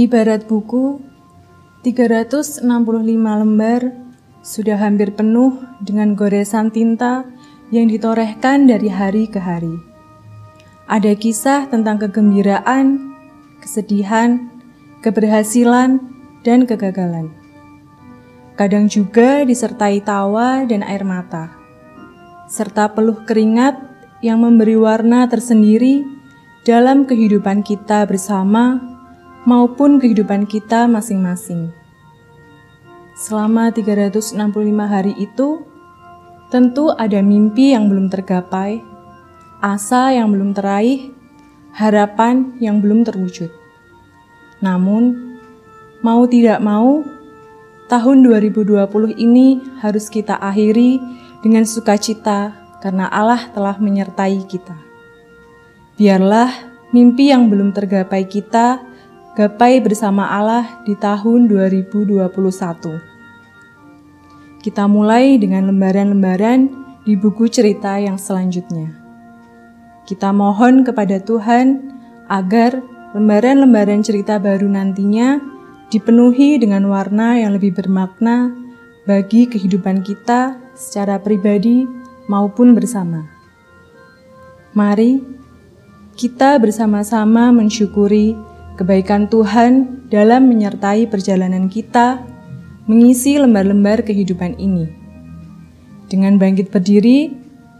Ibarat buku, 365 lembar sudah hampir penuh dengan goresan tinta yang ditorehkan dari hari ke hari. Ada kisah tentang kegembiraan, kesedihan, keberhasilan, dan kegagalan. Kadang juga disertai tawa dan air mata, serta peluh keringat yang memberi warna tersendiri dalam kehidupan kita bersama maupun kehidupan kita masing-masing. Selama 365 hari itu, tentu ada mimpi yang belum tergapai, asa yang belum teraih, harapan yang belum terwujud. Namun, mau tidak mau, tahun 2020 ini harus kita akhiri dengan sukacita karena Allah telah menyertai kita. Biarlah mimpi yang belum tergapai kita gapai bersama Allah di tahun 2021. Kita mulai dengan lembaran-lembaran di buku cerita yang selanjutnya. Kita mohon kepada Tuhan agar lembaran-lembaran cerita baru nantinya dipenuhi dengan warna yang lebih bermakna bagi kehidupan kita secara pribadi maupun bersama. Mari kita bersama-sama mensyukuri kebaikan Tuhan dalam menyertai perjalanan kita mengisi lembar-lembar kehidupan ini. Dengan bangkit berdiri,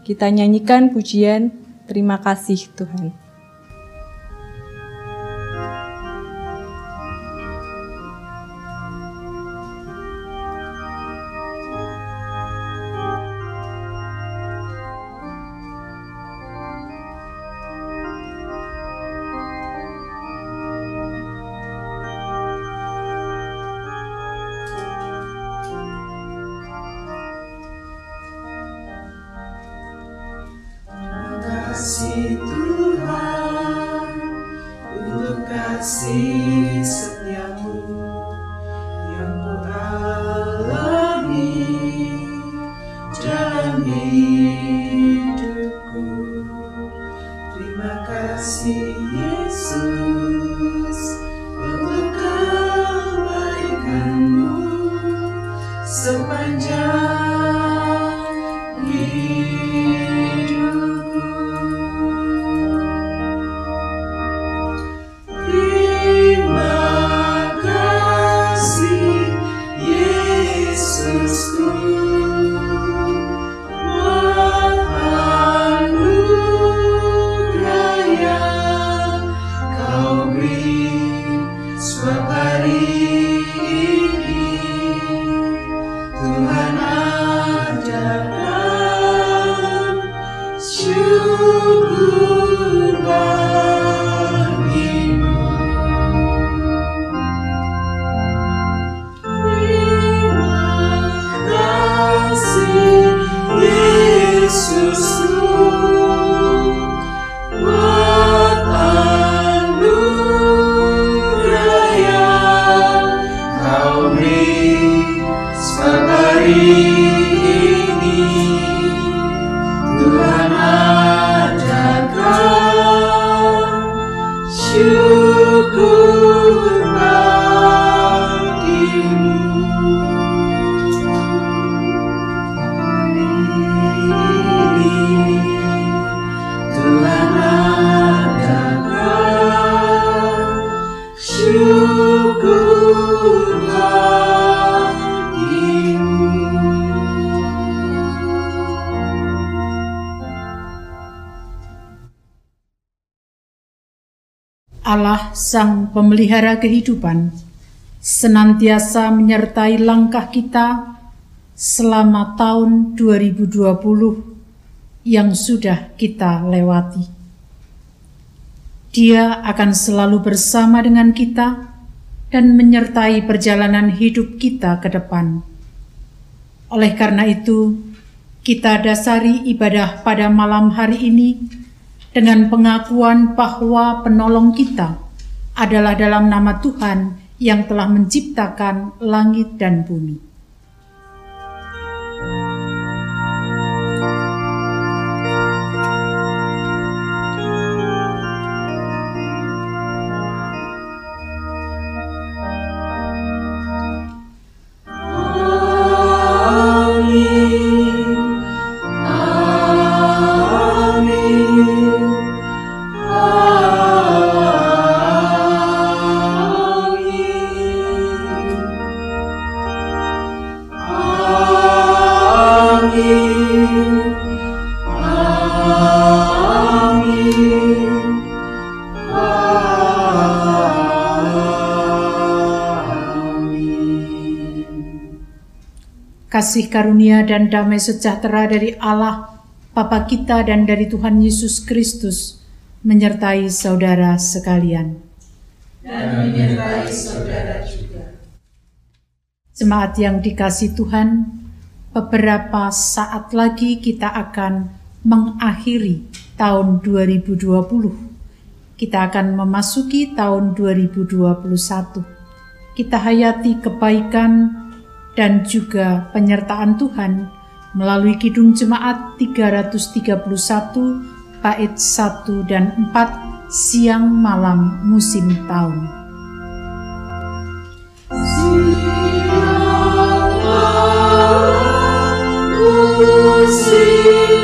kita nyanyikan pujian terima kasih Tuhan. Allah Sang Pemelihara Kehidupan senantiasa menyertai langkah kita selama tahun 2020 yang sudah kita lewati. Dia akan selalu bersama dengan kita dan menyertai perjalanan hidup kita ke depan. Oleh karena itu, kita dasari ibadah pada malam hari ini dengan pengakuan bahwa penolong kita adalah dalam nama Tuhan yang telah menciptakan langit dan bumi. Kasih karunia dan damai sejahtera dari Allah, Bapa kita dan dari Tuhan Yesus Kristus, menyertai saudara sekalian. dan menyertai saudara juga. Jemaat yang dikasih Tuhan, beberapa saat lagi kita akan mengakhiri tahun 2020. Kita akan memasuki tahun 2021. Kita hayati kebaikan dan juga penyertaan Tuhan melalui Kidung Jemaat 331 bait 1 dan 4 siang malam musim tahun. Musim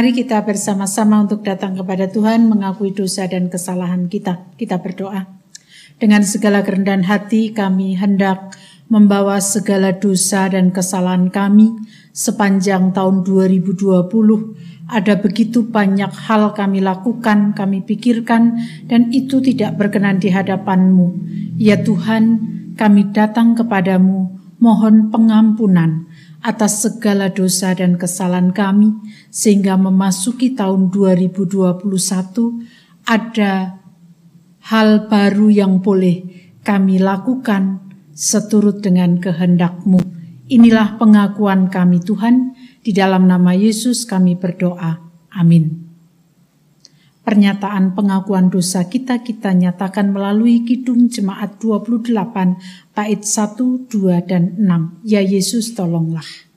Mari kita bersama-sama untuk datang kepada Tuhan mengakui dosa dan kesalahan kita. Kita berdoa. Dengan segala kerendahan hati kami hendak membawa segala dosa dan kesalahan kami sepanjang tahun 2020. Ada begitu banyak hal kami lakukan, kami pikirkan, dan itu tidak berkenan di hadapan-Mu. Ya Tuhan, kami datang kepadamu, mohon pengampunan atas segala dosa dan kesalahan kami, sehingga memasuki tahun 2021 ada hal baru yang boleh kami lakukan seturut dengan kehendak-Mu. Inilah pengakuan kami Tuhan, di dalam nama Yesus kami berdoa. Amin. Pernyataan pengakuan dosa kita kita nyatakan melalui Kidung Jemaat 28 bait 1, 2, dan 6. Ya Yesus tolonglah.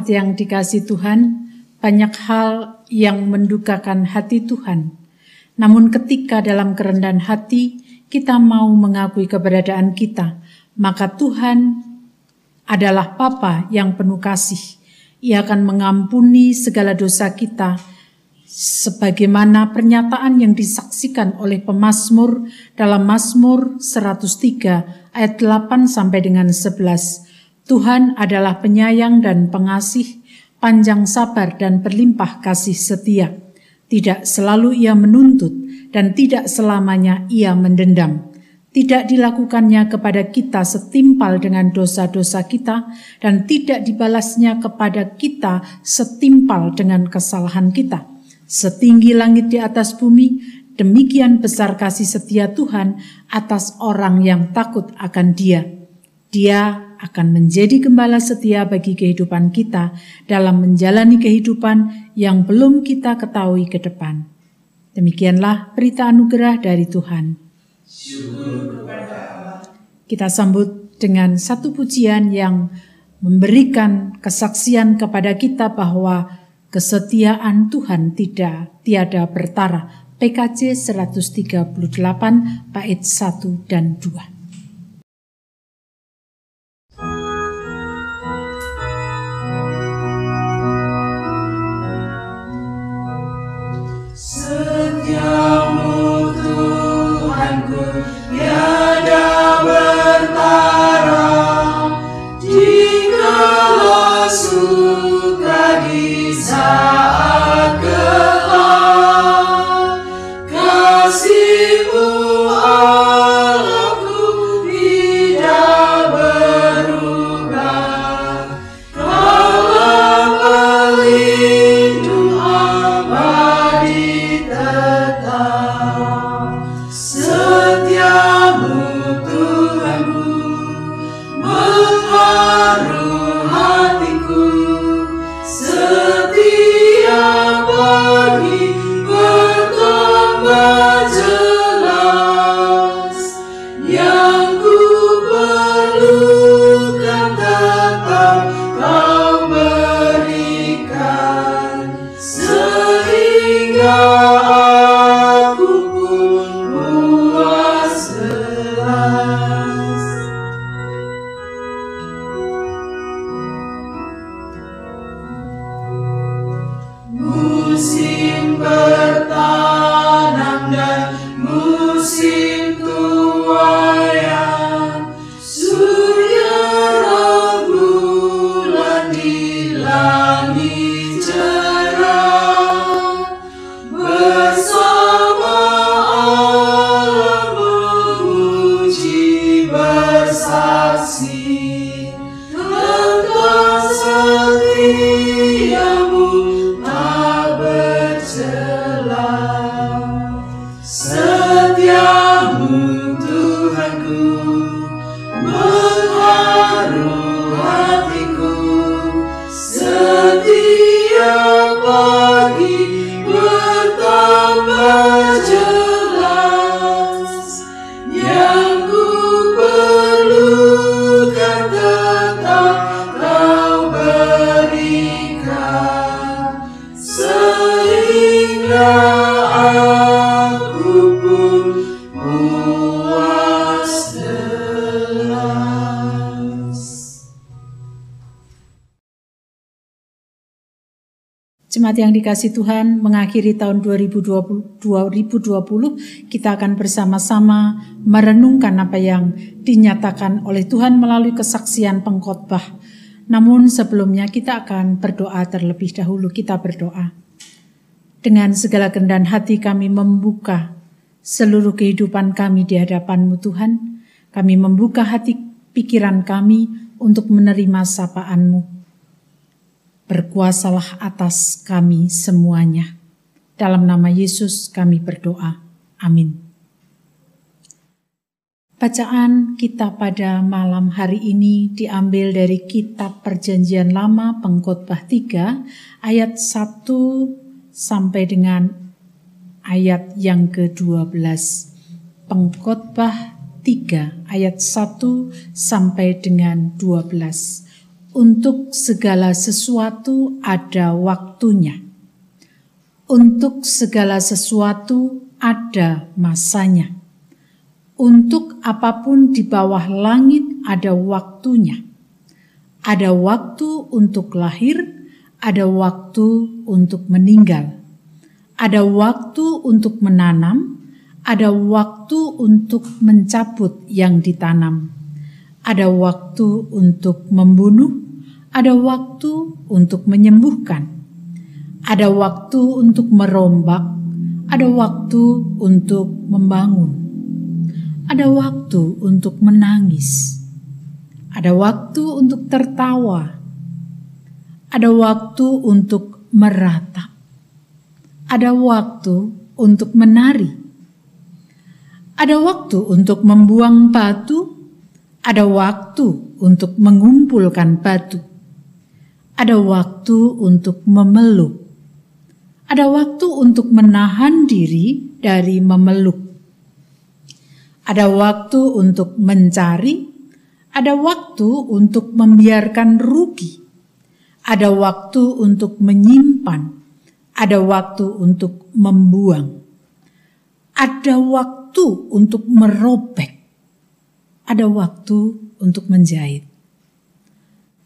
Jemaat yang dikasih Tuhan, banyak hal yang mendukakan hati Tuhan. Namun ketika dalam kerendahan hati kita mau mengakui keberadaan kita, maka Tuhan adalah Papa yang penuh kasih. Ia akan mengampuni segala dosa kita sebagaimana pernyataan yang disaksikan oleh pemazmur dalam Mazmur 103 ayat 8 sampai dengan 11. Tuhan adalah penyayang dan pengasih, panjang sabar dan berlimpah kasih setia. Tidak selalu ia menuntut dan tidak selamanya ia mendendam. Tidak dilakukannya kepada kita setimpal dengan dosa-dosa kita dan tidak dibalasnya kepada kita setimpal dengan kesalahan kita. Setinggi langit di atas bumi, demikian besar kasih setia Tuhan atas orang yang takut akan Dia. Dia akan menjadi gembala setia bagi kehidupan kita dalam menjalani kehidupan yang belum kita ketahui ke depan. Demikianlah berita anugerah dari Tuhan. Kita sambut dengan satu pujian yang memberikan kesaksian kepada kita bahwa kesetiaan Tuhan tidak tiada bertara. PKC 138 bait 1 dan 2. Jemaat yang dikasih Tuhan, mengakhiri tahun 2020, 2020 kita akan bersama-sama merenungkan apa yang dinyatakan oleh Tuhan melalui kesaksian pengkhotbah. Namun sebelumnya kita akan berdoa terlebih dahulu, kita berdoa. Dengan segala kendan hati kami membuka seluruh kehidupan kami di hadapan-Mu Tuhan. Kami membuka hati pikiran kami untuk menerima sapaan-Mu berkuasalah atas kami semuanya. Dalam nama Yesus kami berdoa. Amin. Bacaan kita pada malam hari ini diambil dari kitab Perjanjian Lama Pengkhotbah 3 ayat 1 sampai dengan ayat yang ke-12. Pengkhotbah 3 ayat 1 sampai dengan 12 Untuk segala sesuatu ada waktunya. Untuk segala sesuatu ada masanya. Untuk apa pun di bawah langit ada waktunya. Ada waktu untuk lahir, ada waktu untuk meninggal. Ada waktu untuk menanam, ada waktu untuk mencabut yang ditanam. Ada waktu untuk membunuh, ada waktu untuk menyembuhkan. Ada waktu untuk merombak, ada waktu untuk membangun. Ada waktu untuk menangis. Ada waktu untuk tertawa. Ada waktu untuk meratap. Ada waktu untuk menari. Ada waktu untuk membuang batu. Ada waktu untuk mengumpulkan batu. Ada waktu untuk memeluk. Ada waktu untuk menahan diri dari memeluk. Ada waktu untuk mencari. Ada waktu untuk membiarkan rugi, ada waktu untuk menyimpan, ada waktu untuk membuang, ada waktu untuk merobek, ada waktu untuk menjahit,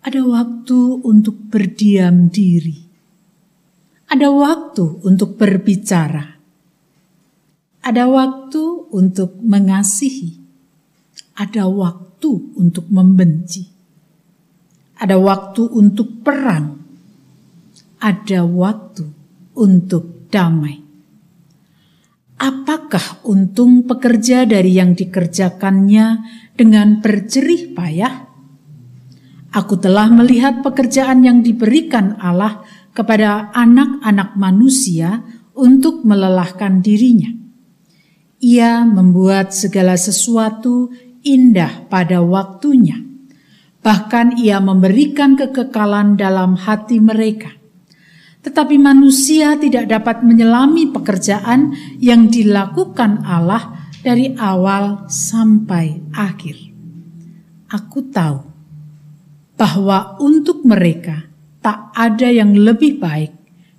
ada waktu untuk berdiam diri, ada waktu untuk berbicara, ada waktu untuk mengasihi, ada waktu untuk membenci, ada waktu untuk perang, ada waktu untuk damai. Apakah untung pekerja dari yang dikerjakannya dengan berjerih payah? Aku telah melihat pekerjaan yang diberikan Allah kepada anak-anak manusia untuk melelahkan dirinya. Ia membuat segala sesuatu indah pada waktunya. Bahkan ia memberikan kekekalan dalam hati mereka. Tetapi manusia tidak dapat menyelami pekerjaan yang dilakukan Allah dari awal sampai akhir. Aku tahu bahwa untuk mereka tak ada yang lebih baik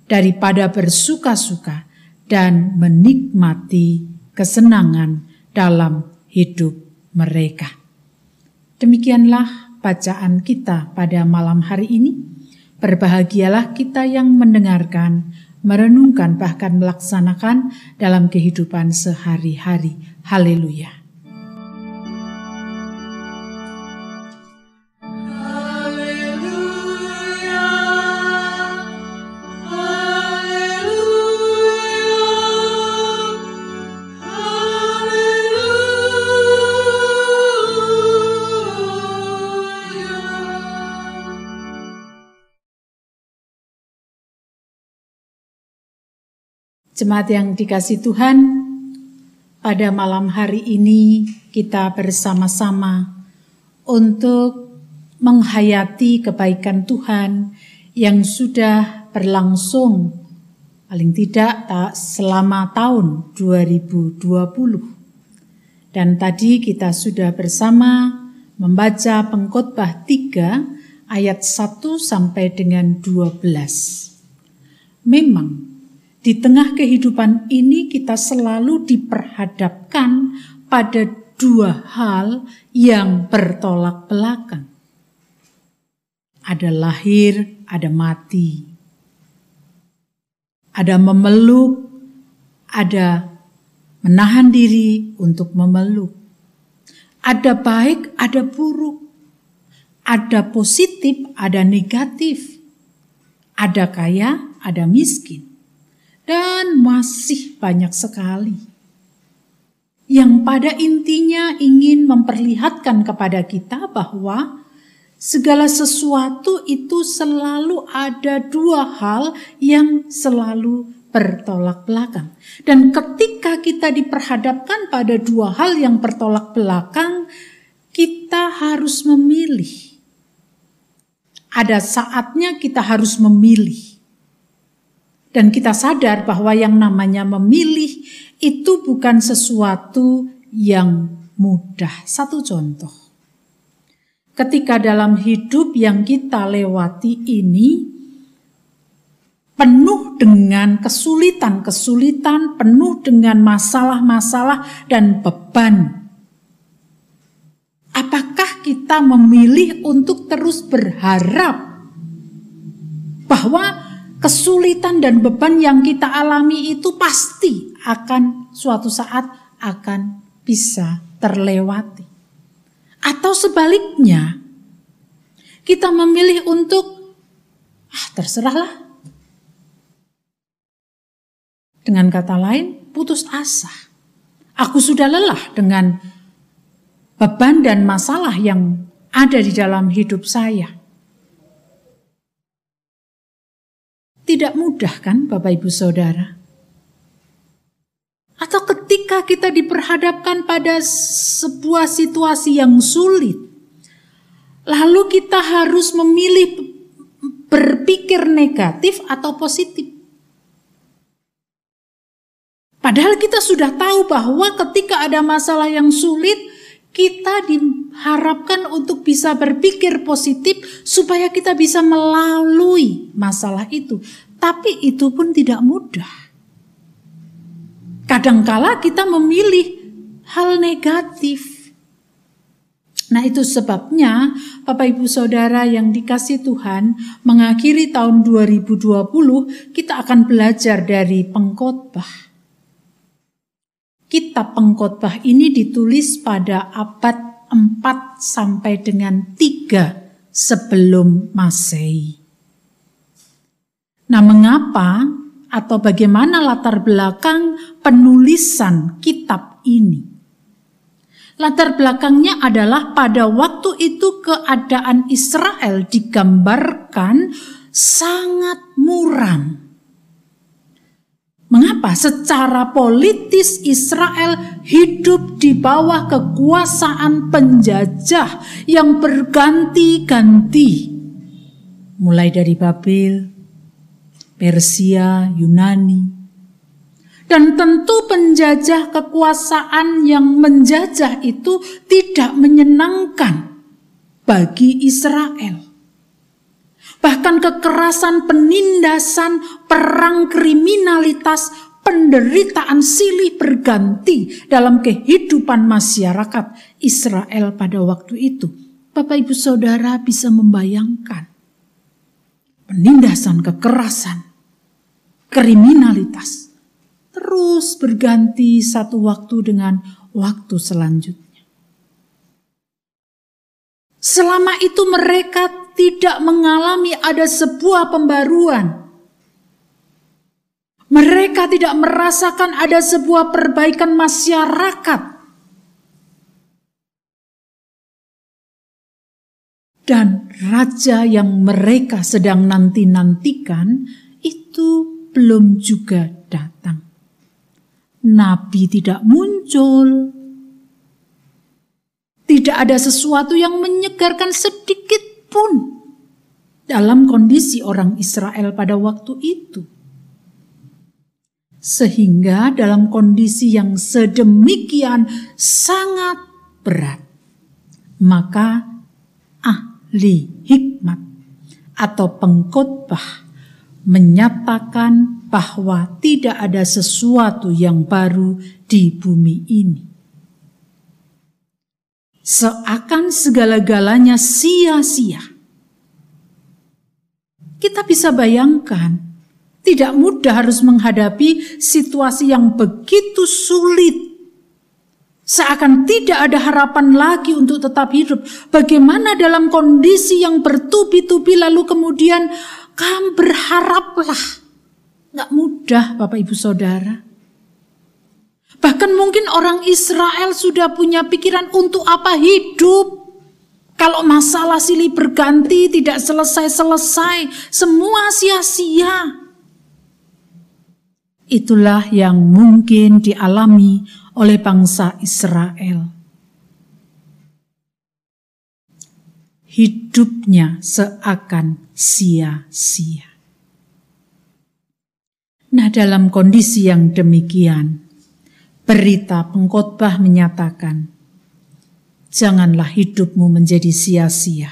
daripada bersuka-suka dan menikmati kesenangan dalam hidup mereka. Demikianlah bacaan kita pada malam hari ini. Berbahagialah kita yang mendengarkan, merenungkan, bahkan melaksanakan dalam kehidupan sehari-hari. Haleluya! Jemaat yang dikasih Tuhan, pada malam hari ini kita bersama-sama untuk menghayati kebaikan Tuhan yang sudah berlangsung paling tidak tak selama tahun 2020. Dan tadi kita sudah bersama membaca pengkhotbah 3 ayat 1 sampai dengan 12. Memang di tengah kehidupan ini kita selalu diperhadapkan pada dua hal yang bertolak belakang. Ada lahir, ada mati. Ada memeluk, ada menahan diri untuk memeluk. Ada baik, ada buruk. Ada positif, ada negatif. Ada kaya, ada miskin dan masih banyak sekali yang pada intinya ingin memperlihatkan kepada kita bahwa segala sesuatu itu selalu ada dua hal yang selalu bertolak belakang. Dan ketika kita diperhadapkan pada dua hal yang bertolak belakang, kita harus memilih. Ada saatnya kita harus memilih dan kita sadar bahwa yang namanya memilih itu bukan sesuatu yang mudah. Satu contoh. ketika dalam hidup yang kita lewati ini penuh dengan kesulitan-kesulitan, penuh dengan masalah-masalah dan beban. Apakah kita memilih untuk terus berharap bahwa kesulitan dan beban yang kita alami itu pasti akan suatu saat akan bisa terlewati? Atau sebaliknya, kita memilih untuk ah terserahlah dengan kata lain, putus asa. Aku sudah lelah dengan beban dan masalah yang ada di dalam hidup saya. Tidak mudah kan Bapak Ibu Saudara? Atau ketika kita diperhadapkan pada sebuah situasi yang sulit, lalu kita harus memilih berpikir negatif atau positif. Padahal kita sudah tahu bahwa ketika ada masalah yang sulit, kita diharapkan untuk bisa berpikir positif supaya kita bisa melalui masalah itu. Tapi itu pun tidak mudah. Kadangkala kita memilih hal negatif. Nah itu sebabnya Bapak Ibu Saudara yang dikasih Tuhan mengakhiri tahun 2020 kita akan belajar dari pengkhotbah Kitab pengkhotbah ini ditulis pada abad 4 sampai dengan 3 sebelum Masehi. Nah, mengapa atau bagaimana latar belakang penulisan kitab ini? Latar belakangnya adalah pada waktu itu keadaan Israel digambarkan sangat muram Mengapa secara politis Israel hidup di bawah kekuasaan penjajah yang berganti-ganti? Mulai dari Babel, Persia, Yunani. Dan tentu penjajah kekuasaan yang menjajah itu tidak menyenangkan bagi Israel. Bahkan kekerasan, penindasan, perang kriminalitas, penderitaan silih berganti dalam kehidupan masyarakat Israel pada waktu itu. Bapak Ibu Saudara bisa membayangkan penindasan, kekerasan, kriminalitas terus berganti satu waktu dengan waktu selanjutnya. Selama itu mereka tidak mengalami ada sebuah pembaruan. Mereka tidak merasakan ada sebuah perbaikan masyarakat. Dan raja yang mereka sedang nanti-nantikan itu belum juga datang. Nabi tidak muncul. Tidak ada sesuatu yang menyegarkan sedikit pun dalam kondisi orang Israel pada waktu itu. Sehingga dalam kondisi yang sedemikian sangat berat, maka ahli hikmat atau pengkhotbah menyatakan bahwa tidak ada sesuatu yang baru di bumi ini seakan segala-galanya sia-sia. Kita bisa bayangkan, tidak mudah harus menghadapi situasi yang begitu sulit. Seakan tidak ada harapan lagi untuk tetap hidup. Bagaimana dalam kondisi yang bertubi-tubi lalu kemudian kamu berharaplah. Nggak mudah Bapak Ibu Saudara. Bahkan mungkin orang Israel sudah punya pikiran untuk apa hidup. Kalau masalah silih berganti tidak selesai-selesai, semua sia-sia. Itulah yang mungkin dialami oleh bangsa Israel. Hidupnya seakan sia-sia. Nah, dalam kondisi yang demikian, berita pengkhotbah menyatakan, janganlah hidupmu menjadi sia-sia.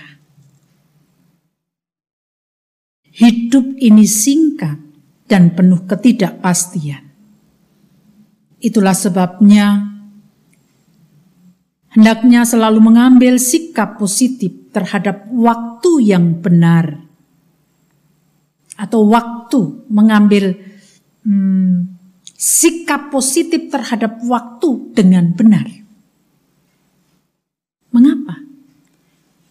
Hidup ini singkat dan penuh ketidakpastian. Itulah sebabnya hendaknya selalu mengambil sikap positif terhadap waktu yang benar atau waktu mengambil hmm, sikap positif terhadap waktu dengan benar. Mengapa?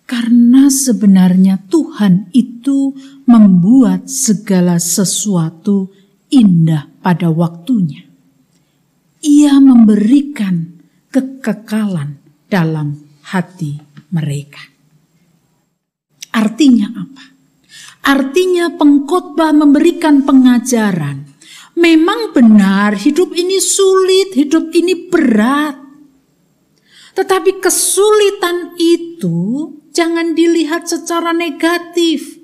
Karena sebenarnya Tuhan itu membuat segala sesuatu indah pada waktunya. Ia memberikan kekekalan dalam hati mereka. Artinya apa? Artinya pengkhotbah memberikan pengajaran. Memang benar hidup ini sulit, hidup ini berat. Tetapi kesulitan itu jangan dilihat secara negatif.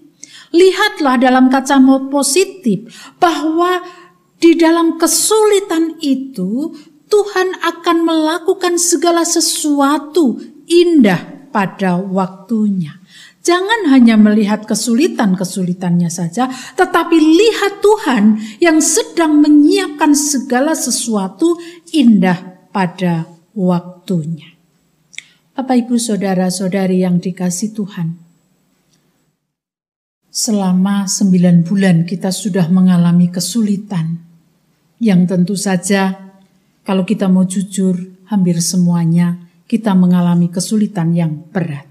Lihatlah dalam kacamata positif bahwa di dalam kesulitan itu Tuhan akan melakukan segala sesuatu indah pada waktunya. Jangan hanya melihat kesulitan-kesulitannya saja, tetapi lihat Tuhan yang sedang menyiapkan segala sesuatu indah pada waktunya. Bapak, ibu, saudara-saudari yang dikasih Tuhan, selama sembilan bulan kita sudah mengalami kesulitan, yang tentu saja, kalau kita mau jujur, hampir semuanya kita mengalami kesulitan yang berat.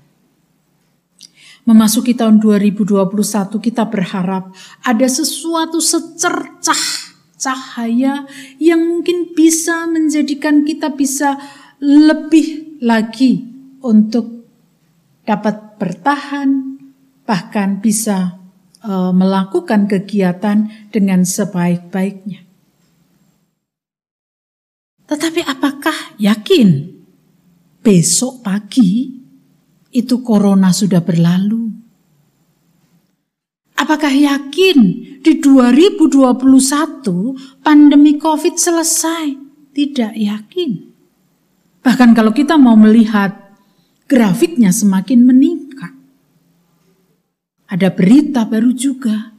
Memasuki tahun 2021 kita berharap ada sesuatu secercah cahaya yang mungkin bisa menjadikan kita bisa lebih lagi untuk dapat bertahan bahkan bisa uh, melakukan kegiatan dengan sebaik-baiknya. Tetapi apakah yakin besok pagi itu corona sudah berlalu? Apakah yakin di 2021 pandemi COVID selesai? Tidak yakin. Bahkan kalau kita mau melihat grafiknya semakin meningkat. Ada berita baru juga.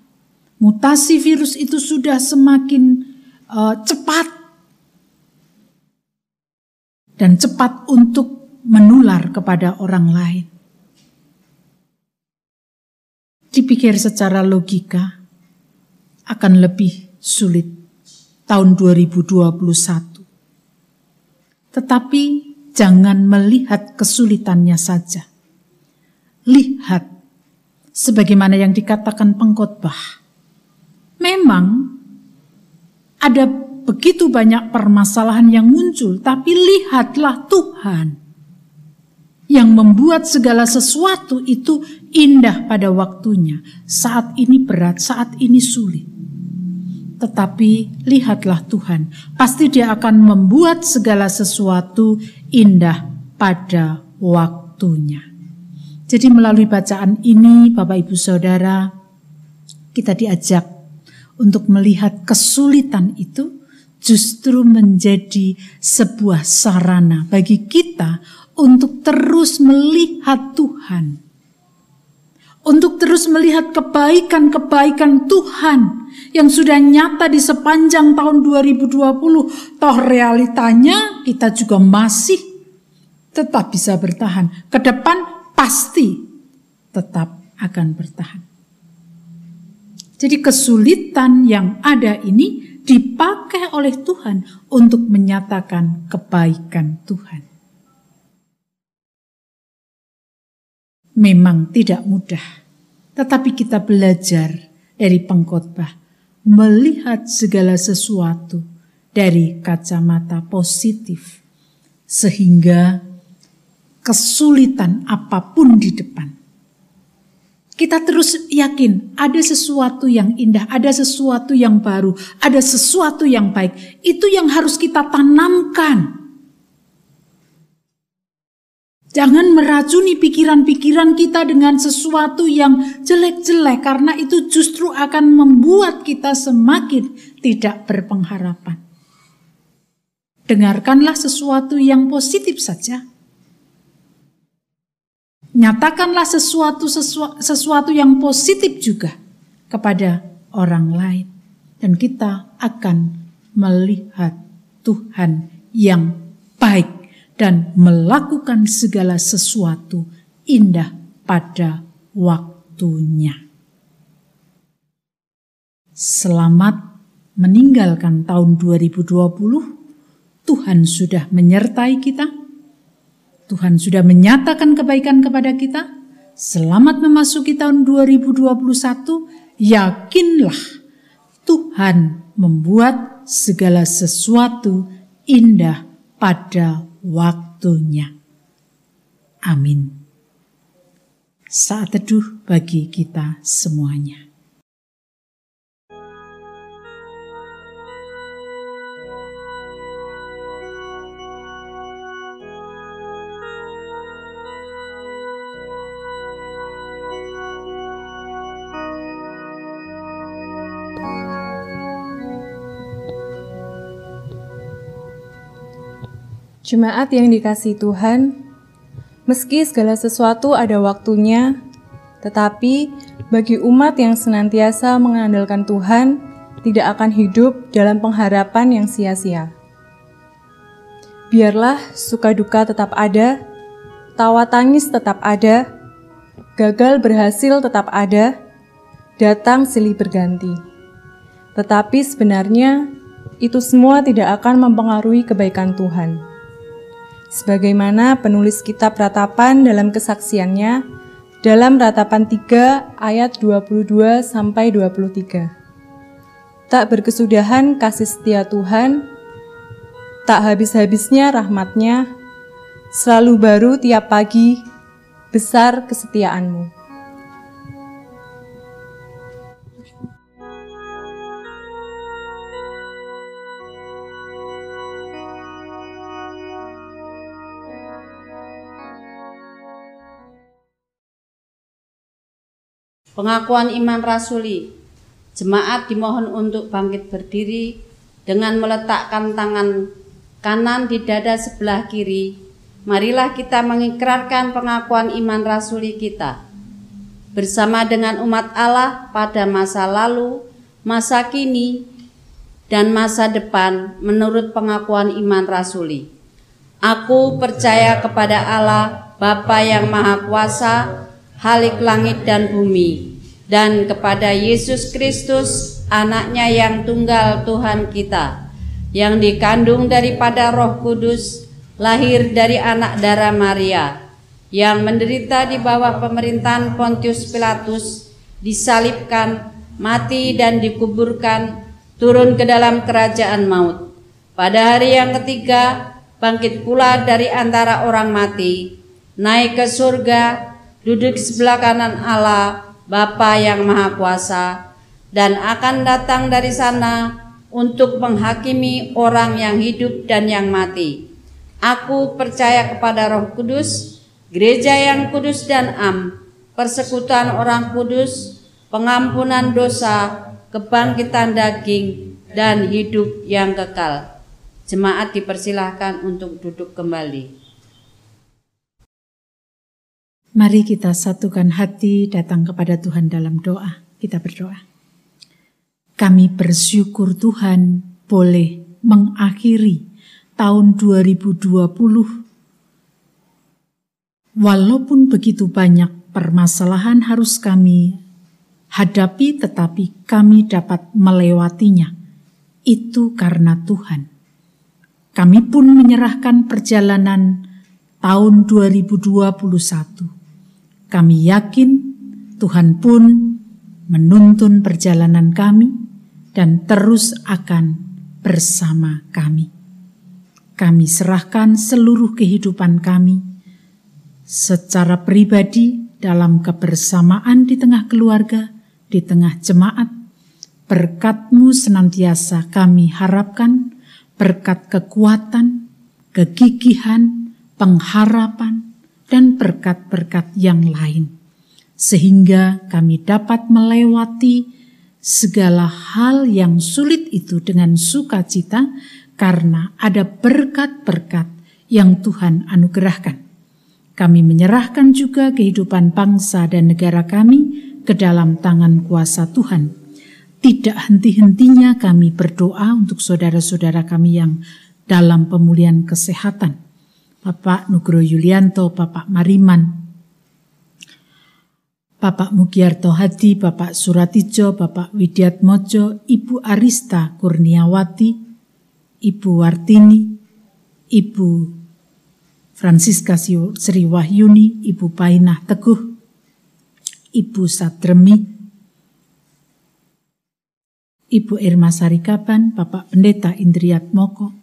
Mutasi virus itu sudah semakin uh, cepat dan cepat untuk menular kepada orang lain. Dipikir secara logika akan lebih sulit tahun 2021. Tetapi jangan melihat kesulitannya saja. Lihat sebagaimana yang dikatakan pengkhotbah. Memang ada begitu banyak permasalahan yang muncul, tapi lihatlah Tuhan yang membuat segala sesuatu itu indah pada waktunya. Saat ini berat, saat ini sulit. Tetapi lihatlah Tuhan, pasti Dia akan membuat segala sesuatu indah pada waktunya. Jadi melalui bacaan ini Bapak Ibu Saudara, kita diajak untuk melihat kesulitan itu justru menjadi sebuah sarana bagi kita untuk terus melihat Tuhan. Untuk terus melihat kebaikan-kebaikan Tuhan yang sudah nyata di sepanjang tahun 2020. Toh realitanya kita juga masih tetap bisa bertahan. Ke depan pasti tetap akan bertahan. Jadi kesulitan yang ada ini dipakai oleh Tuhan untuk menyatakan kebaikan Tuhan. Memang tidak mudah. Tetapi kita belajar dari pengkhotbah melihat segala sesuatu dari kacamata positif sehingga kesulitan apa pun di depan kita terus yakin ada sesuatu yang indah, ada sesuatu yang baru, ada sesuatu yang baik. Itu yang harus kita tanamkan Jangan meracuni pikiran-pikiran kita dengan sesuatu yang jelek-jelek karena itu justru akan membuat kita semakin tidak berpengharapan. Dengarkanlah sesuatu yang positif saja. nyatakanlah sesuatu, sesuatu yang positif juga kepada orang lain dan kita akan melihat Tuhan yang baik dan melakukan segala sesuatu indah pada waktunya. Selamat meninggalkan tahun 2020. Tuhan sudah menyertai kita. Tuhan sudah menyatakan kebaikan kepada kita. Selamat memasuki tahun 2021. Yakinlah Tuhan membuat segala sesuatu indah pada waktunya. Amin. Saat teduh bagi kita semuanya. Jemaat yang dikasih Tuhan, meski segala sesuatu ada waktunya, tetapi bagi umat yang senantiasa mengandalkan Tuhan, tidak akan hidup dalam pengharapan yang sia-sia. Biarlah suka duka tetap ada, tawa tangis tetap ada, gagal berhasil tetap ada, datang silih berganti. Tetapi sebenarnya itu semua tidak akan mempengaruhi kebaikan Tuhan sebagaimana penulis kitab ratapan dalam kesaksiannya dalam ratapan 3 ayat 22 sampai 23. Tak berkesudahan kasih setia Tuhan, tak habis-habisnya rahmatnya, selalu baru tiap pagi, besar kesetiaanmu. Pengakuan iman rasuli. Jemaat dimohon untuk bangkit berdiri dengan meletakkan tangan kanan di dada sebelah kiri. Marilah kita mengikrarkan pengakuan iman rasuli kita. Bersama dengan umat Allah pada masa lalu, masa kini, dan masa depan menurut pengakuan iman rasuli. Aku percaya kepada Allah, Bapa yang Maha Kuasa, Halik langit dan bumi, dan kepada Yesus Kristus, anaknya yang tunggal Tuhan kita, yang dikandung daripada roh kudus, lahir dari anak darah Maria, yang menderita di bawah pemerintahan Pontius Pilatus, disalibkan, mati dan dikuburkan, turun ke dalam kerajaan maut. Pada hari yang ketiga, bangkit pula dari antara orang mati, naik ke surga, duduk sebelah kanan Allah, Bapa yang Maha Kuasa, dan akan datang dari sana untuk menghakimi orang yang hidup dan yang mati. Aku percaya kepada Roh Kudus, gereja yang kudus dan am, persekutuan orang kudus, pengampunan dosa, kebangkitan daging, dan hidup yang kekal. Jemaat dipersilahkan untuk duduk kembali. Mari kita satukan hati datang kepada Tuhan dalam doa. Kita berdoa. Kami bersyukur Tuhan boleh mengakhiri tahun 2020 walaupun begitu banyak permasalahan harus kami hadapi tetapi kami dapat melewatinya. Itu karena Tuhan. Kami pun menyerahkan perjalanan tahun 2021 kami yakin Tuhan pun menuntun perjalanan kami dan terus akan bersama kami. Kami serahkan seluruh kehidupan kami secara pribadi dalam kebersamaan di tengah keluarga, di tengah jemaat. Berkatmu senantiasa kami harapkan, berkat kekuatan, kegigihan, pengharapan, dan berkat-berkat yang lain, sehingga kami dapat melewati segala hal yang sulit itu dengan sukacita, karena ada berkat-berkat yang Tuhan anugerahkan. Kami menyerahkan juga kehidupan bangsa dan negara kami ke dalam tangan kuasa Tuhan. Tidak henti-hentinya kami berdoa untuk saudara-saudara kami yang dalam pemulihan kesehatan. Bapak Nugro Yulianto, Bapak Mariman, Bapak Mugiarto Hadi, Bapak Suratijo, Bapak Widiat Mojo, Ibu Arista Kurniawati, Ibu Wartini, Ibu Francisca Sri Wahyuni, Ibu Painah Teguh, Ibu Satremi, Ibu Irma Sarikaban, Bapak Pendeta Indriat Moko,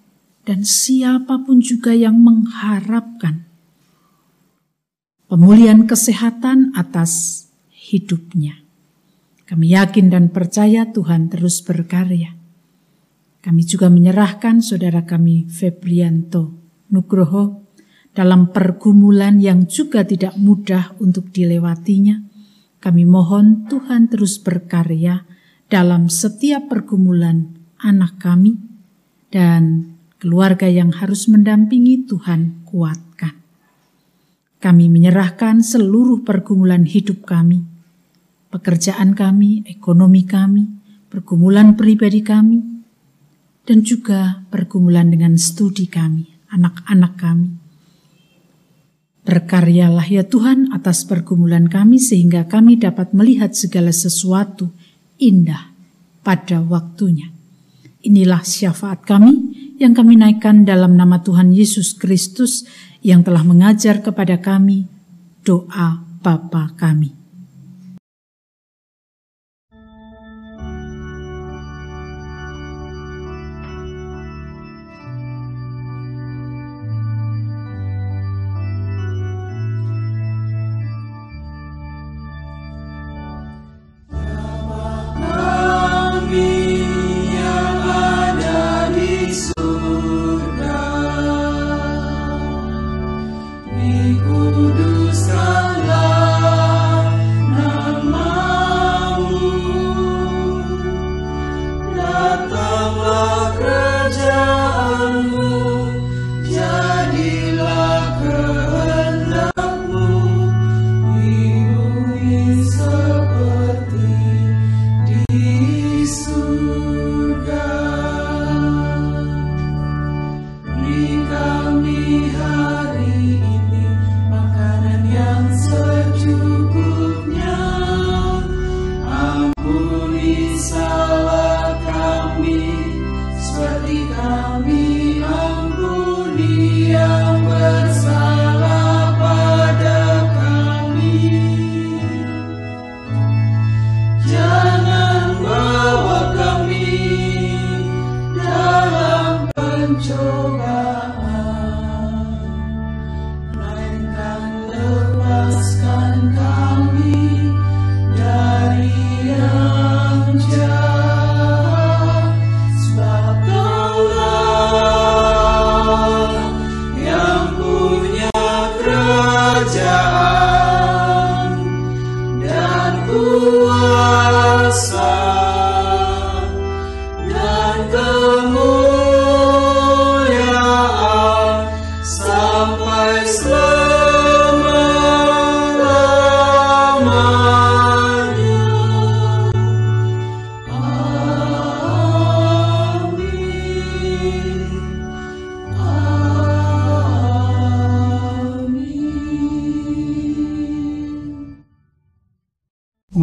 dan siapa pun juga yang mengharapkan pemulihan kesehatan atas hidupnya. Kami yakin dan percaya Tuhan terus berkarya. Kami juga menyerahkan saudara kami Febrianto Nugroho dalam pergumulan yang juga tidak mudah untuk dilewatinya. Kami mohon Tuhan terus berkarya dalam setiap pergumulan anak kami dan keluarga yang harus mendampingi Tuhan kuatkan. Kami menyerahkan seluruh pergumulan hidup kami pekerjaan kami, ekonomi kami, pergumulan pribadi kami, dan juga pergumulan dengan studi kami, anak-anak kami. Berkaryalah ya Tuhan atas pergumulan kami sehingga kami dapat melihat segala sesuatu indah pada waktunya. Inilah syafaat kami yang kami naikkan dalam nama Tuhan Yesus Kristus yang telah mengajar kepada kami doa Bapa kami. control.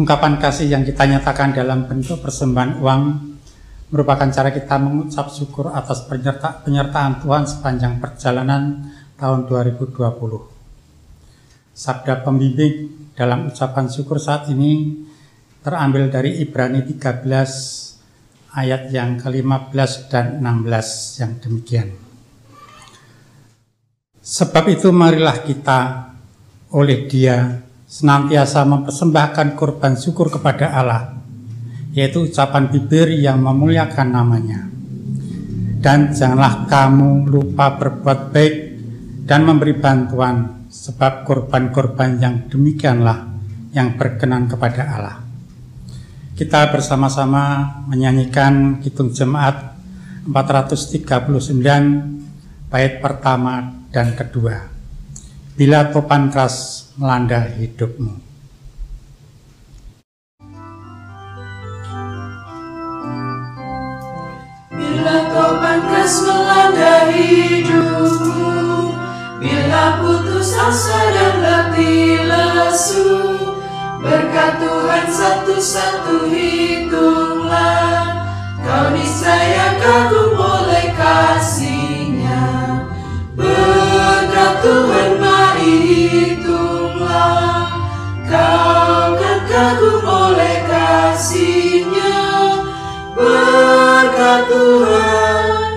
Ungkapan kasih yang kita nyatakan dalam bentuk persembahan uang merupakan cara kita mengucap syukur atas penyerta, penyertaan Tuhan sepanjang perjalanan tahun 2020. Sabda pembimbing dalam ucapan syukur saat ini terambil dari Ibrani 13 ayat yang ke-15 dan 16 yang demikian. Sebab itu marilah kita oleh dia senantiasa mempersembahkan korban syukur kepada Allah, yaitu ucapan bibir yang memuliakan namanya. Dan janganlah kamu lupa berbuat baik dan memberi bantuan, sebab korban-korban yang demikianlah yang berkenan kepada Allah. Kita bersama-sama menyanyikan Kitung Jemaat 439 bait pertama dan kedua. Bila topan keras melanda hidupmu. Bila topan keras melanda hidupmu Bila putus asa dan letih lesu Berkat Tuhan satu-satu hitunglah Kau niscaya kagum oleh kasihnya Berkat Tuhan mari hitunglah Kau kan kagum oleh kasihnya. Berkat Tuhan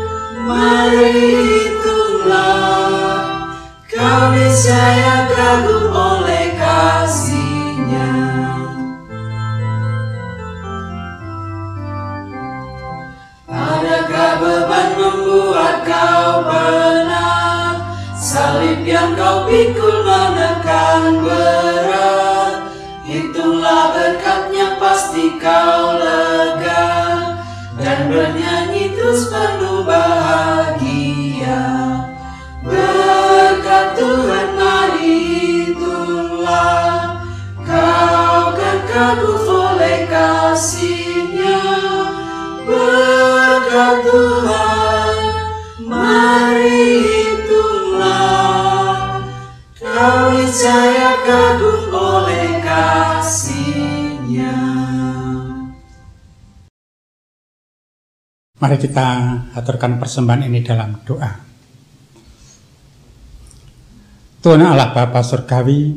mari hitunglah. Kau niscaya kagum oleh kasihnya. Adakah beban membuat kau penat Salib yang kau pikul menekan berat. Hitunglah berkatnya pasti kau lega. Dan bernyanyi terus penuh bahagia. Berkat Tuhan mari hitunglah Kau kan kagum oleh kasihnya. Berkat Tuhan Niscaya kagum oleh kasihnya Mari kita aturkan persembahan ini dalam doa. Tuhan Allah Bapa Surgawi,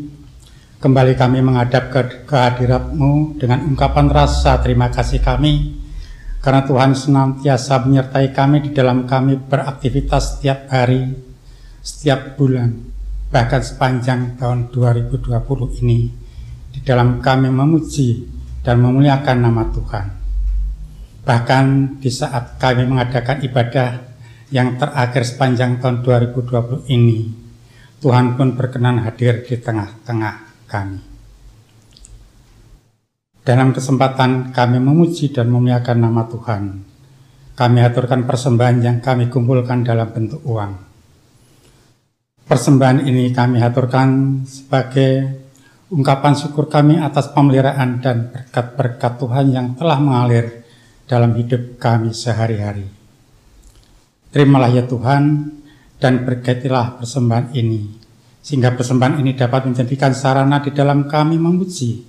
kembali kami menghadap ke kehadiratmu dengan ungkapan rasa terima kasih kami, karena Tuhan senantiasa menyertai kami di dalam kami beraktivitas setiap hari, setiap bulan, bahkan sepanjang tahun 2020 ini, di dalam kami memuji dan memuliakan nama Tuhan. Bahkan di saat kami mengadakan ibadah yang terakhir sepanjang tahun 2020 ini, Tuhan pun berkenan hadir di tengah-tengah kami. Dalam kesempatan kami memuji dan memuliakan nama Tuhan, kami aturkan persembahan yang kami kumpulkan dalam bentuk uang. Persembahan ini kami aturkan sebagai ungkapan syukur kami atas pemeliharaan dan berkat-berkat Tuhan yang telah mengalir dalam hidup kami sehari-hari. Terimalah ya Tuhan dan berkatilah persembahan ini, sehingga persembahan ini dapat menjadikan sarana di dalam kami memuji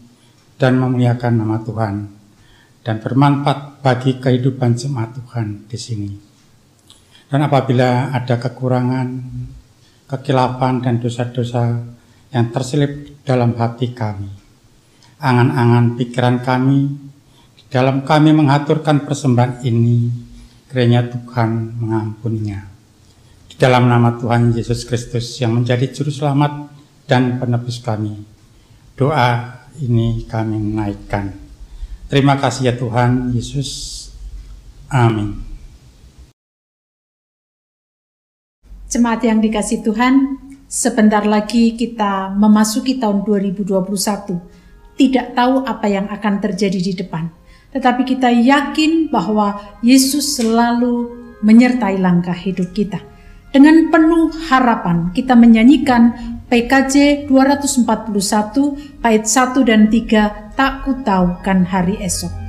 dan memuliakan nama Tuhan dan bermanfaat bagi kehidupan jemaat Tuhan di sini. Dan apabila ada kekurangan, kekilapan dan dosa-dosa yang terselip dalam hati kami, angan-angan pikiran kami, di dalam kami mengaturkan persembahan ini, kiranya Tuhan mengampuninya. Di dalam nama Tuhan Yesus Kristus yang menjadi juru selamat dan penebus kami, doa ini kami menaikkan. Terima kasih ya Tuhan Yesus. Amin. Jemaat yang dikasih Tuhan, sebentar lagi kita memasuki tahun 2021. Tidak tahu apa yang akan terjadi di depan. Tetapi kita yakin bahwa Yesus selalu menyertai langkah hidup kita. Dengan penuh harapan kita menyanyikan PKJ 241 bait 1 dan 3 Tak ku tahu kan hari esok.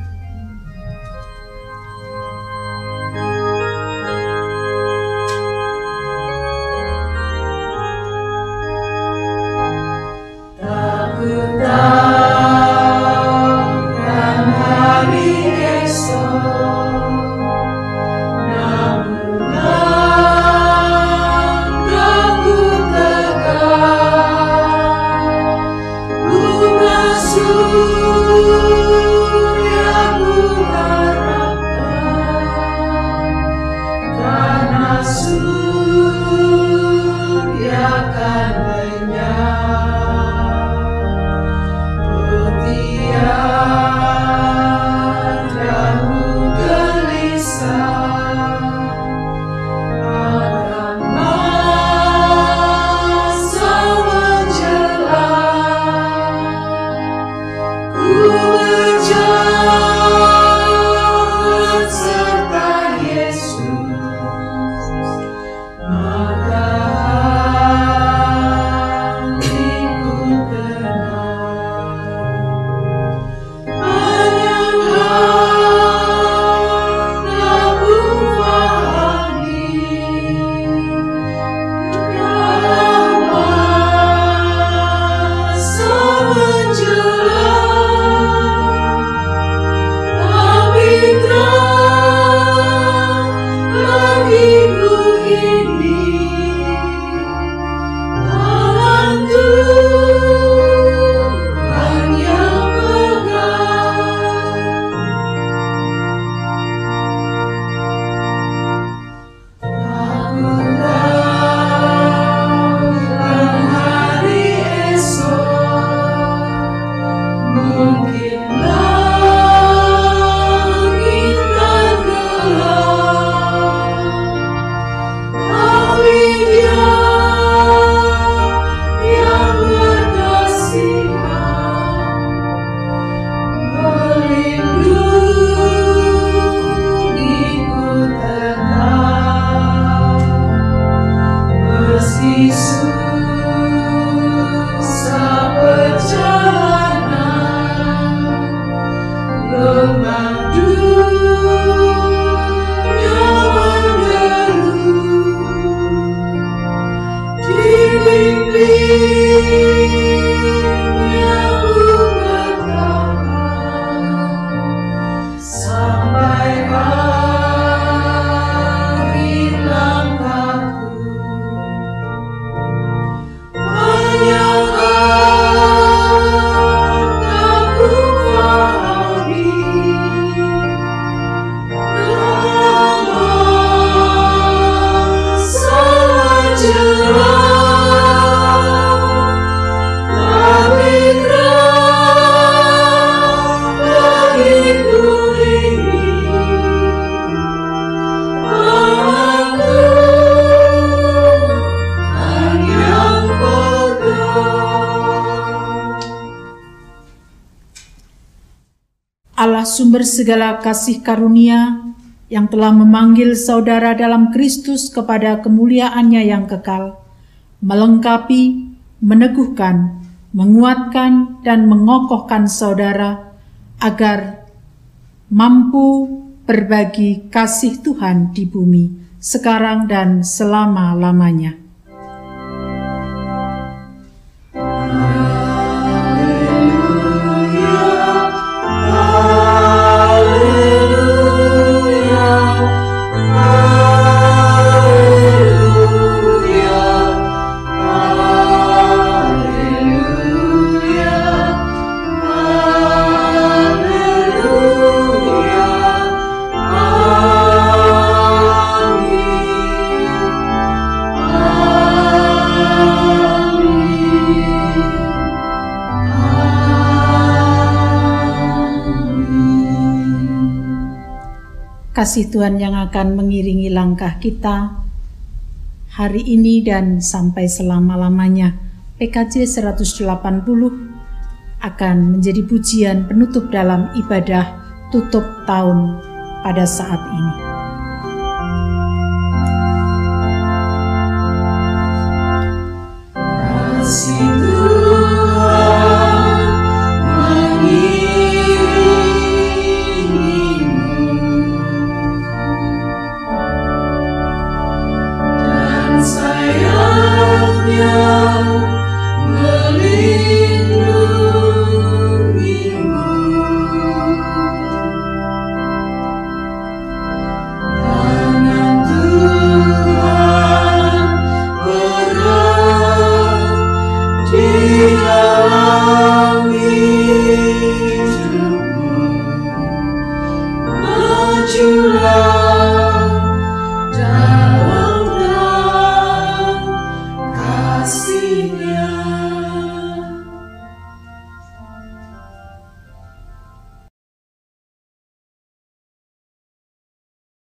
Segala kasih karunia yang telah memanggil saudara dalam Kristus kepada kemuliaannya yang kekal, melengkapi, meneguhkan, menguatkan, dan mengokohkan saudara agar mampu berbagi kasih Tuhan di bumi sekarang dan selama-lamanya. Kasih Tuhan yang akan mengiringi langkah kita hari ini dan sampai selama-lamanya. PKJ 180 akan menjadi pujian penutup dalam ibadah tutup tahun pada saat ini.